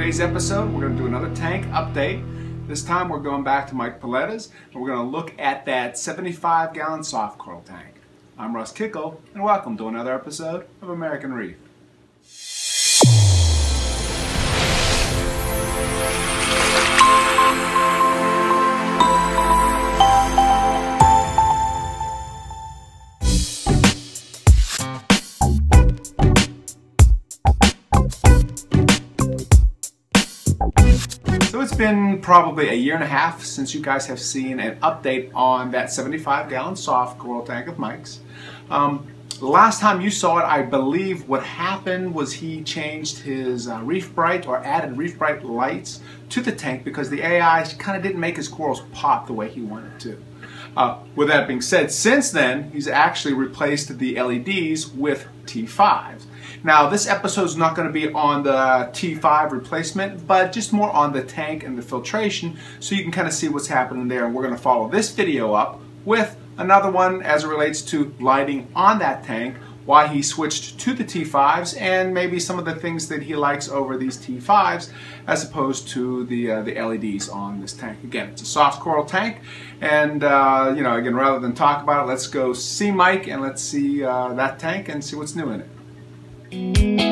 today's episode, we're going to do another tank update. This time we're going back to Mike Paletta's and we're going to look at that 75 gallon soft coral tank. I'm Russ Kickle and welcome to another episode of American Reef. Been probably a year and a half since you guys have seen an update on that 75 gallon soft coral tank of Mike's. Um, last time you saw it, I believe what happened was he changed his uh, Reef Brite or added Reef Brite lights to the tank because the AI kind of didn't make his corals pop the way he wanted to. Uh, with that being said, since then, he's actually replaced the LEDs with T5s. Now, this episode is not going to be on the T5 replacement, but just more on the tank and the filtration, so you can kind of see what's happening there. And we're going to follow this video up with another one as it relates to lighting on that tank, why he switched to the T5s, and maybe some of the things that he likes over these T5s as opposed to the uh, the LEDs on this tank. Again, it's a soft coral tank, and uh, you know, again, rather than talk about it, let's go see Mike and let's see uh, that tank and see what's new in it.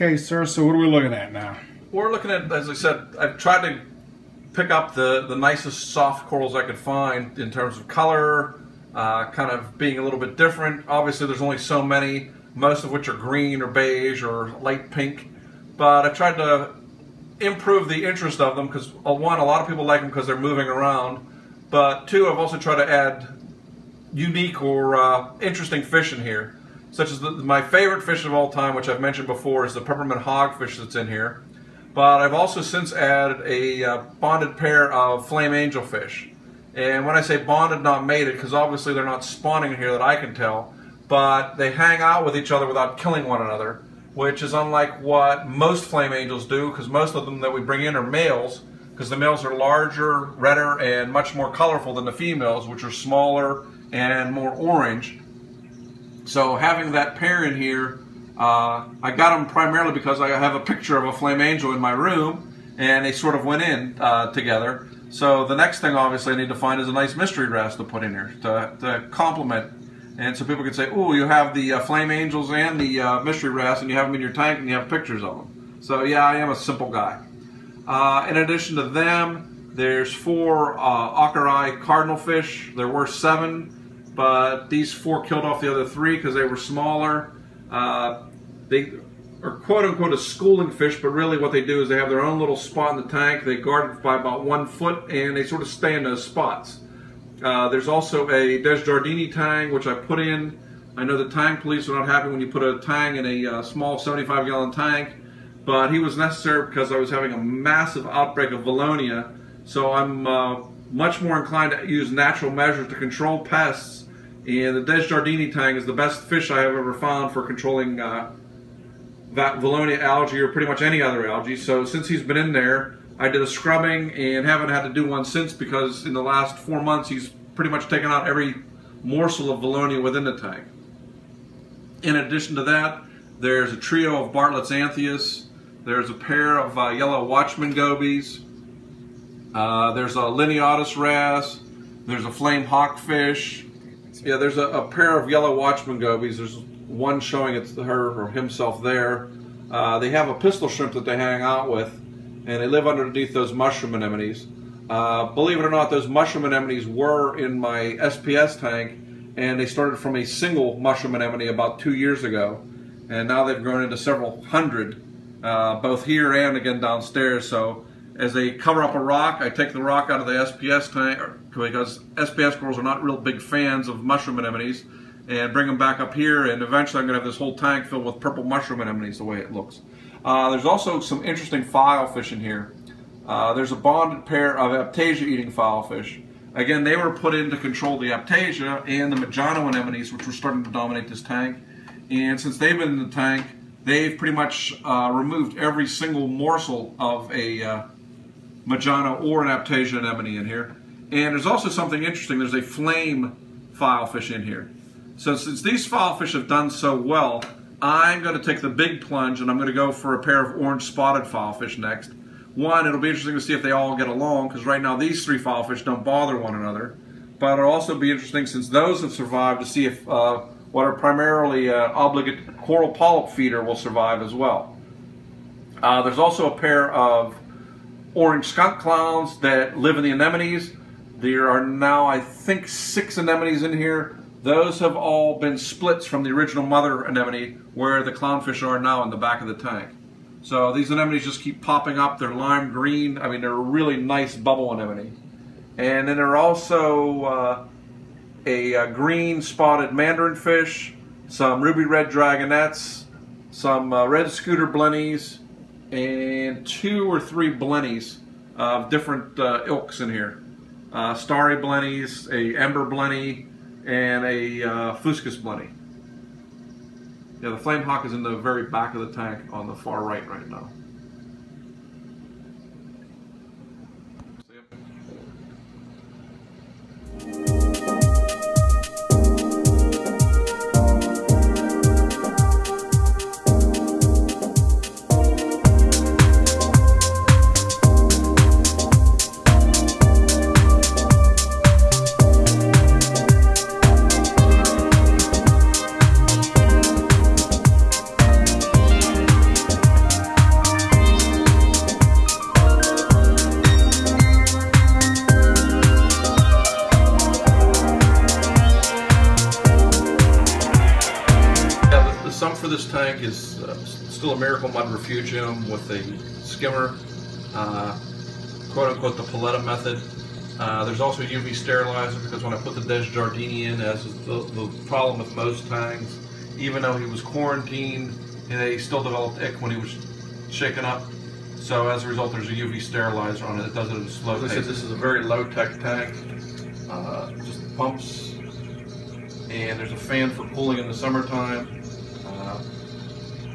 Okay, sir, so what are we looking at now? We're looking at, as I said, I've tried to pick up the, the nicest soft corals I could find in terms of color, uh, kind of being a little bit different. Obviously, there's only so many, most of which are green or beige or light pink. But I've tried to improve the interest of them because, uh, one, a lot of people like them because they're moving around. But two, I've also tried to add unique or uh, interesting fish in here such as the, my favorite fish of all time, which I've mentioned before, is the peppermint hogfish that's in here. But I've also since added a uh, bonded pair of flame angelfish. And when I say bonded, not mated, because obviously they're not spawning here that I can tell, but they hang out with each other without killing one another, which is unlike what most flame angels do, because most of them that we bring in are males, because the males are larger, redder, and much more colorful than the females, which are smaller and more orange. So having that pair in here, uh, I got them primarily because I have a picture of a flame angel in my room, and they sort of went in uh, together. So the next thing, obviously, I need to find is a nice mystery wrasse to put in here to, to complement. And so people can say, "Oh, you have the uh, flame angels and the uh, mystery wrasse, and you have them in your tank, and you have pictures of them." So yeah, I am a simple guy. Uh, in addition to them, there's four uh, Acarai cardinal fish. There were seven but these four killed off the other three because they were smaller. Uh, they are quote unquote a schooling fish, but really what they do is they have their own little spot in the tank. They guard it by about one foot and they sort of stay in those spots. Uh, there's also a Desjardini tang, which I put in. I know the tang police are not happy when you put a tang in a uh, small 75 gallon tank, but he was necessary because I was having a massive outbreak of Valonia. So I'm uh, much more inclined to use natural measures to control pests and the Desjardini tang is the best fish I have ever found for controlling uh, that Valonia algae or pretty much any other algae. So since he's been in there, I did a scrubbing and haven't had to do one since because in the last four months he's pretty much taken out every morsel of Valonia within the tank. In addition to that, there's a trio of Bartlett's Anthias. There's a pair of uh, yellow watchman gobies. Uh, there's a Lineatus wrasse. There's a flame hawkfish. Yeah, there's a, a, pair of yellow watchman gobies. There's one showing it's her or himself there. Uh, they have a pistol shrimp that they hang out with, and they live underneath those mushroom anemones. Uh, believe it or not, those mushroom anemones were in my SPS tank, and they started from a single mushroom anemone about two years ago, and now they've grown into several hundred, uh, both here and again downstairs. So as they cover up a rock, I take the rock out of the SPS tank because SPS corals are not real big fans of mushroom anemones and bring them back up here and eventually I'm going to have this whole tank filled with purple mushroom anemones the way it looks. Uh, there's also some interesting filefish in here. Uh, there's a bonded pair of Aiptasia eating filefish. Again, they were put in to control the Aiptasia and the Majano anemones, which were starting to dominate this tank. And since they've been in the tank, they've pretty much uh, removed every single morsel of a Majano or an Aiptasia anemone in here. And there's also something interesting. There's a flame filefish in here. So since these filefish have done so well, I'm going to take the big plunge and I'm going to go for a pair of orange spotted filefish next. One, it'll be interesting to see if they all get along because right now these three filefish don't bother one another. But it'll also be interesting since those have survived to see if uh, what are primarily uh, obligate coral polyp feeder will survive as well. Uh, there's also a pair of orange skunk clowns that live in the anemones. There are now, I think, six anemones in here. Those have all been splits from the original mother anemone where the clownfish are now in the back of the tank. So these anemones just keep popping up. They're lime green. I mean, they're a really nice bubble anemone. And then there are also uh, a, a, green spotted mandarin fish, some ruby red dragonettes, some uh, red scooter blennies, and two or three blennies of different uh, ilks in here. Uh, starry blennies, a ember blenny, and a uh, fuscus blenny. Yeah, the flame hawk is in the very back of the tank on the far right right now. Still a Miracle Mud Refugium with a skimmer, uh, quote unquote the Paletta method. Uh, there's also a UV sterilizer because when I put the Desjardini in, as the, the problem with most tanks, even though he was quarantined, he still developed ick when he was shaken up. So as a result, there's a UV sterilizer on it that does it a slow pace. This is a very low-tech tank, uh, just pumps, and there's a fan for cooling in the summertime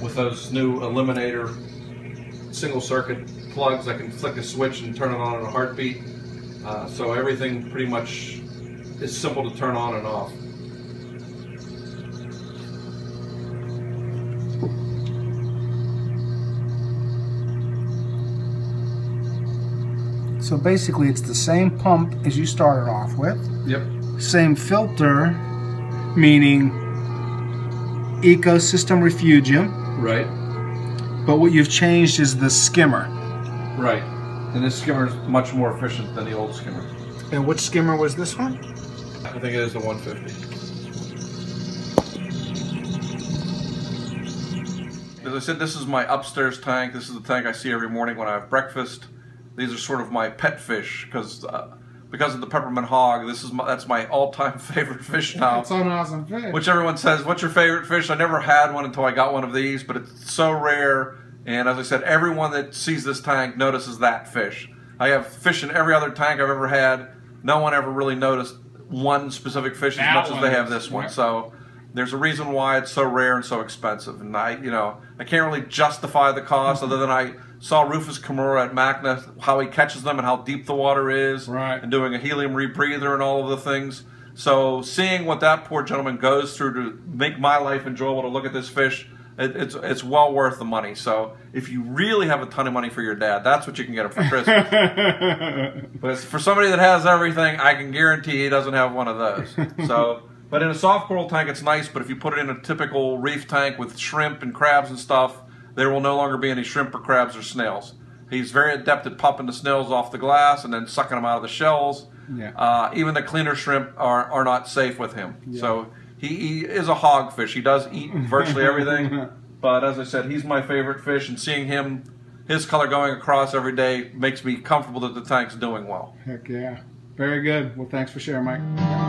with those new Eliminator single circuit plugs. I can flick a switch and turn it on in a heartbeat. Uh, so everything pretty much is simple to turn on and off. So basically it's the same pump as you started off with. Yep. Same filter, meaning Ecosystem Refugium. Right. But what you've changed is the skimmer. Right. And this skimmer is much more efficient than the old skimmer. And which skimmer was this one? I think it is the 150. As I said, this is my upstairs tank. This is the tank I see every morning when I have breakfast. These are sort of my pet fish because uh, because of the peppermint hog. This is my, that's my all-time favorite fish now. It's an awesome fish. Which everyone says, "What's your favorite fish?" I never had one until I got one of these, but it's so rare. And as I said, everyone that sees this tank notices that fish. I have fish in every other tank I've ever had. No one ever really noticed one specific fish that as much as they have this one. So there's a reason why it's so rare and so expensive. And I, you know, I can't really justify the cost mm-hmm. other than I saw Rufus Kimura at MACNA, how he catches them and how deep the water is, right. and doing a helium rebreather and all of the things. So seeing what that poor gentleman goes through to make my life enjoyable to look at this fish, it, it's it's well worth the money. So if you really have a ton of money for your dad, that's what you can get him for Christmas. but for somebody that has everything, I can guarantee he doesn't have one of those. So. But in a soft coral tank, it's nice. But if you put it in a typical reef tank with shrimp and crabs and stuff, there will no longer be any shrimp or crabs or snails. He's very adept at popping the snails off the glass and then sucking them out of the shells. Yeah. Uh, even the cleaner shrimp are, are not safe with him. Yeah. So he, he is a hog fish. He does eat virtually everything. but as I said, he's my favorite fish, and seeing him, his color going across every day makes me comfortable that the tank's doing well. Heck yeah. Very good. Well, thanks for sharing, Mike.